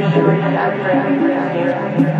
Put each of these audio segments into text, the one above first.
vibration, vibration, vibration.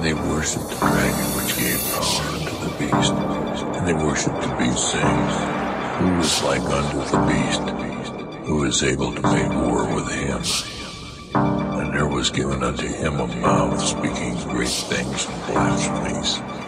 And they worshipped the dragon which gave power unto the beast. And they worshipped the beast, saying, Who is like unto the beast, who is able to make war with him? And there was given unto him a mouth speaking great things and blasphemies.